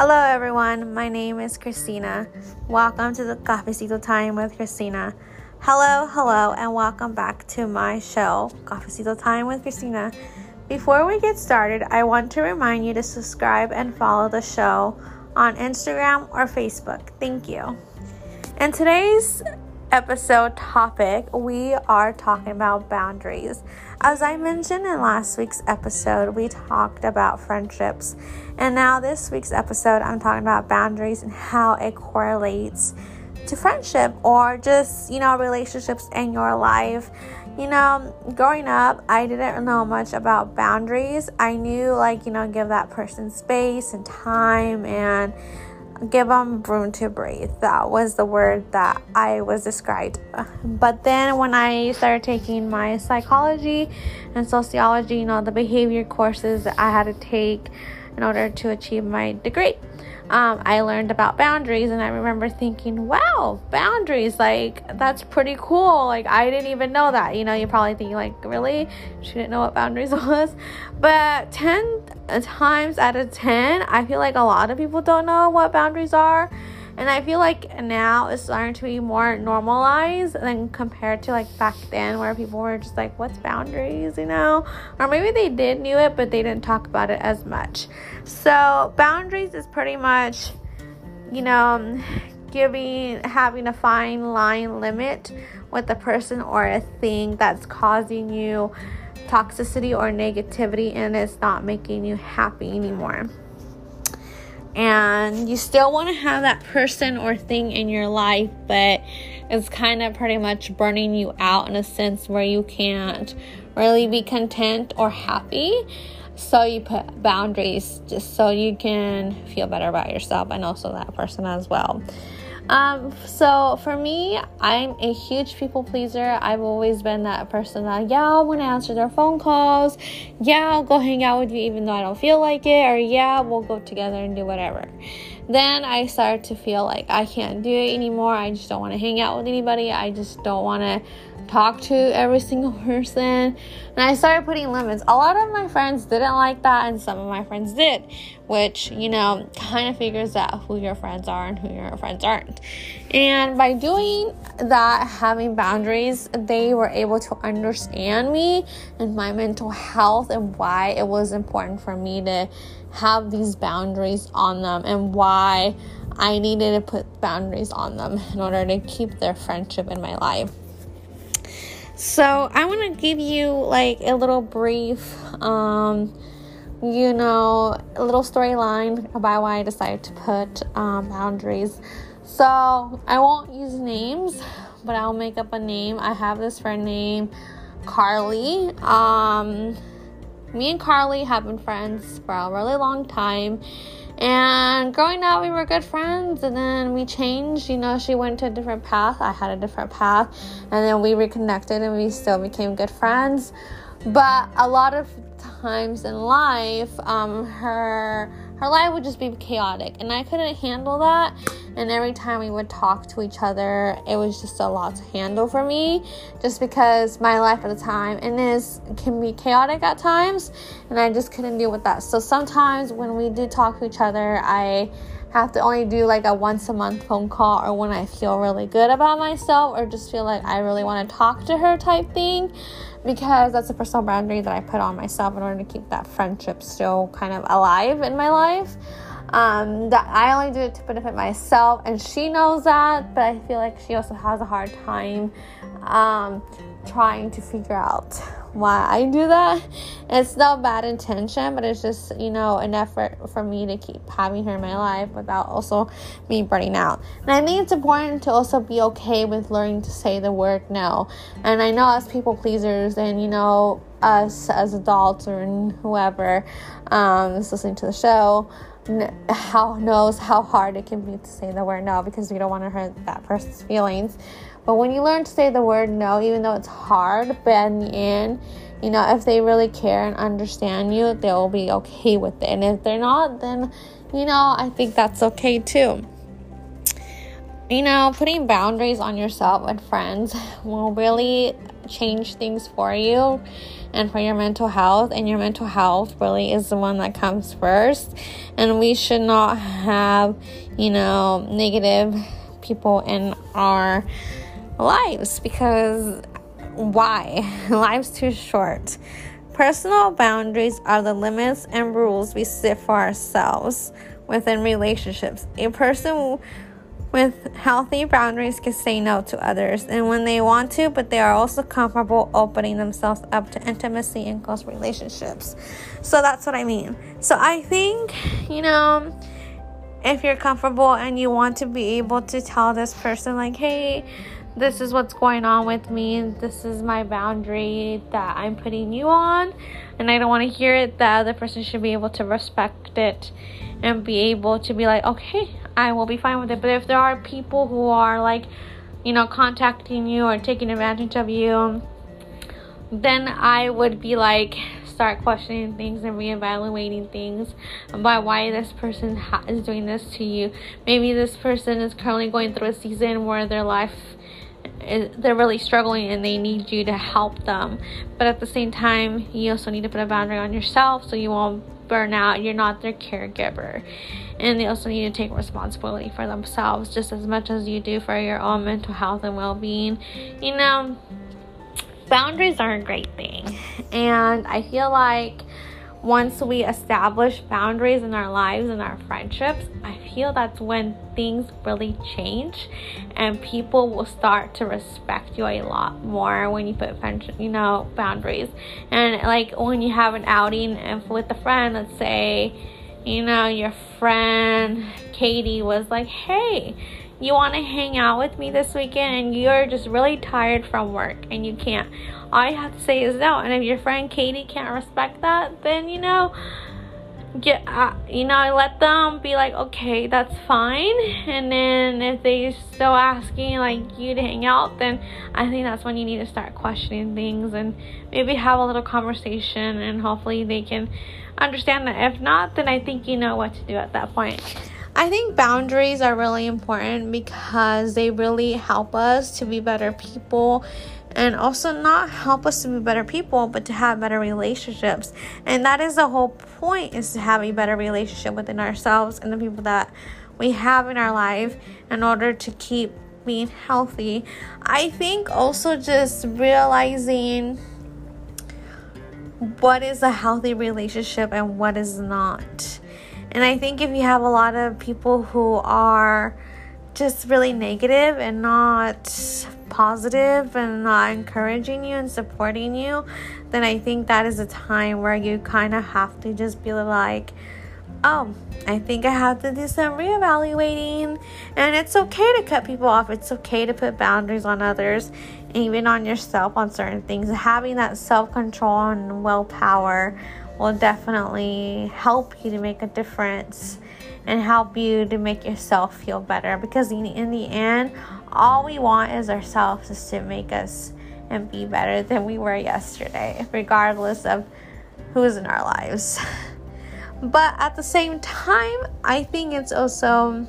Hello, everyone. My name is Christina. Welcome to the Cafecito Time with Christina. Hello, hello, and welcome back to my show, Cafecito Time with Christina. Before we get started, I want to remind you to subscribe and follow the show on Instagram or Facebook. Thank you. In today's episode topic, we are talking about boundaries. As I mentioned in last week's episode, we talked about friendships. And now, this week's episode, I'm talking about boundaries and how it correlates to friendship or just, you know, relationships in your life. You know, growing up, I didn't know much about boundaries. I knew, like, you know, give that person space and time and give them room to breathe. That was the word that I was described. But then when I started taking my psychology and sociology, you know, the behavior courses that I had to take in order to achieve my degree um, I learned about boundaries, and I remember thinking, wow, boundaries, like, that's pretty cool. Like, I didn't even know that. You know, you're probably think, like, really? She didn't know what boundaries was. But 10 times out of 10, I feel like a lot of people don't know what boundaries are. And I feel like now it's starting to be more normalized than compared to like back then where people were just like, what's boundaries, you know? Or maybe they did knew it, but they didn't talk about it as much. So boundaries is pretty much, you know, um, giving having a fine line limit with a person or a thing that's causing you toxicity or negativity and it's not making you happy anymore and you still want to have that person or thing in your life, but it's kind of pretty much burning you out in a sense where you can't really be content or happy. So you put boundaries just so you can feel better about yourself and also that person as well. Um, so for me, I'm a huge people pleaser. I've always been that person that, yeah, I want to answer their phone calls. Yeah, I'll go hang out with you even though I don't feel like it. Or yeah, we'll go together and do whatever. Then I started to feel like I can't do it anymore. I just don't want to hang out with anybody. I just don't want to talk to every single person. And I started putting limits. A lot of my friends didn't like that, and some of my friends did, which, you know, kind of figures out who your friends are and who your friends aren't. And by doing that, having boundaries, they were able to understand me and my mental health and why it was important for me to have these boundaries on them and why I needed to put boundaries on them in order to keep their friendship in my life. So I want to give you like a little brief, um, you know, a little storyline about why I decided to put um, boundaries. So I won't use names, but I'll make up a name. I have this friend named Carly. Um, me and Carly have been friends for a really long time and growing up, we were good friends, and then we changed. You know, she went to a different path, I had a different path, and then we reconnected and we still became good friends. But a lot of times in life, um, her her life would just be chaotic, and I couldn't handle that. And every time we would talk to each other, it was just a lot to handle for me, just because my life at the time and is can be chaotic at times, and I just couldn't deal with that. So sometimes when we do talk to each other, I have to only do like a once a month phone call or when I feel really good about myself or just feel like I really want to talk to her type thing because that's a personal boundary that I put on myself in order to keep that friendship still kind of alive in my life. Um, that I only do it to benefit myself, and she knows that, but I feel like she also has a hard time um, trying to figure out why I do that. It's no bad intention, but it's just, you know, an effort for me to keep having her in my life without also me burning out. And I think it's important to also be okay with learning to say the word no. And I know as people pleasers and, you know, us as adults or whoever um, is listening to the show, how knows how hard it can be to say the word no because we don't want to hurt that person's feelings. But when you learn to say the word no, even though it's hard, but in the end, you know, if they really care and understand you, they'll be okay with it. And if they're not, then, you know, I think that's okay too. You know, putting boundaries on yourself and friends will really change things for you and for your mental health. And your mental health really is the one that comes first. And we should not have, you know, negative people in our lives because why? Life's too short. Personal boundaries are the limits and rules we set for ourselves within relationships. A person with healthy boundaries can say no to others and when they want to, but they are also comfortable opening themselves up to intimacy and close relationships. So that's what I mean. So I think, you know, if you're comfortable and you want to be able to tell this person, like, hey, this is what's going on with me, this is my boundary that I'm putting you on, and I don't want to hear it, the other person should be able to respect it and be able to be like, okay, I will be fine with it. But if there are people who are like, you know, contacting you or taking advantage of you, then I would be like, start questioning things and reevaluating things about why this person ha- is doing this to you. Maybe this person is currently going through a season where their life is, they're really struggling and they need you to help them. But at the same time, you also need to put a boundary on yourself so you won't burn out. You're not their caregiver. And they also need to take responsibility for themselves just as much as you do for your own mental health and well being. You know, boundaries are a great thing. And I feel like once we establish boundaries in our lives and our friendships, I feel that's when things really change and people will start to respect you a lot more when you put you know, boundaries. And like when you have an outing with a friend, let's say, you know, your friend Katie was like, "Hey, you want to hang out with me this weekend and you're just really tired from work and you can't. All you have to say is no. And if your friend katie can't respect that then you know get uh, you know let them be like okay that's fine. And then if they still asking like you to hang out then i think that's when you need to start questioning things and maybe have a little conversation and hopefully they can understand that. If not then i think you know what to do at that point I think boundaries are really important because they really help us to be better people and also not help us to be better people but to have better relationships. And that is the whole point is to have a better relationship within ourselves and the people that we have in our life in order to keep being healthy. I think also just realizing what is a healthy relationship and what is not and I think if you have a lot of people who are just really negative and not positive and not encouraging you and supporting you, then I think that is a time where you kind of have to just be like, oh, I think I have to do some reevaluating. And it's okay to cut people off, it's okay to put boundaries on others, even on yourself on certain things. Having that self control and willpower will definitely help you to make a difference and help you to make yourself feel better because in, the end all we want is ourselves is to make us and be better than we were yesterday regardless of who's in our lives but at the same time i think it's also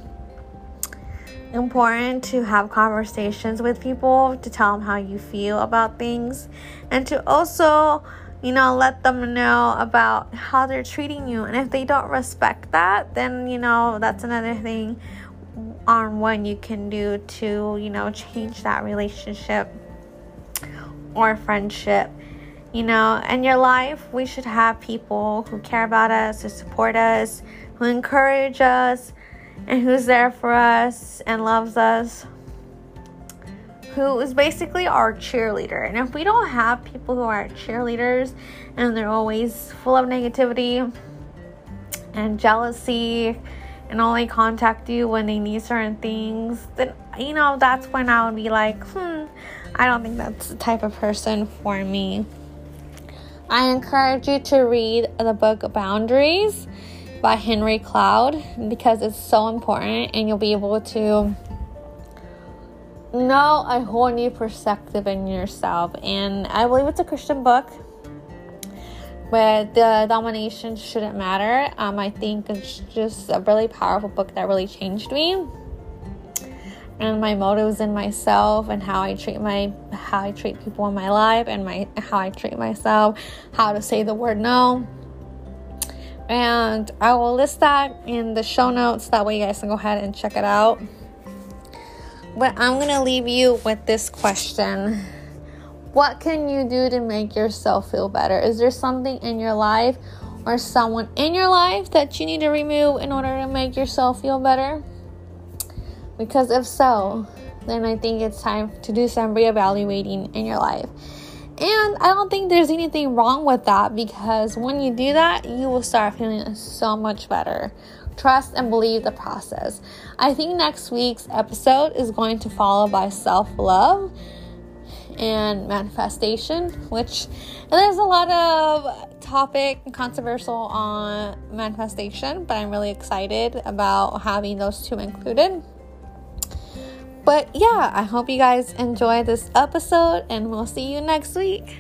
important to have conversations with people to tell them how you feel about things and to also you know, let them know about how they're treating you. And if they don't respect that, then, you know, that's another thing on what you can do to, you know, change that relationship or friendship. You know, in your life, we should have people who care about us, who support us, who encourage us, and who's there for us and loves us who is basically our cheerleader. And if we don't have people who are cheerleaders and they're always full of negativity and jealousy and only contact you when they need certain things, then you know that's when I would be like, hmm, I don't think that's the type of person for me. I encourage you to read the book Boundaries by Henry Cloud because it's so important and you'll be able to know a whole new perspective in yourself. And I believe it's a Christian book. But the domination shouldn't matter. Um, I think it's just a really powerful book that really changed me. and my motives in myself and how I treat my how I treat people in my life and my how I treat myself, how to say the word no. And I will list that in the show notes that way you guys can go ahead and check it out. But I'm going to leave you with this question. What can you do to make yourself feel better? Is there something in your life or someone in your life that you need to remove in order to make yourself feel better? Because if so, then I think it's time to do some reevaluating in your life. And I don't think there's anything wrong with that because when you do that, you will start feeling so much better. Trust and believe the process. I think next week's episode is going to follow by self love and manifestation, which there's a lot of topic controversial on manifestation, but I'm really excited about having those two included. But yeah, I hope you guys enjoy this episode and we'll see you next week.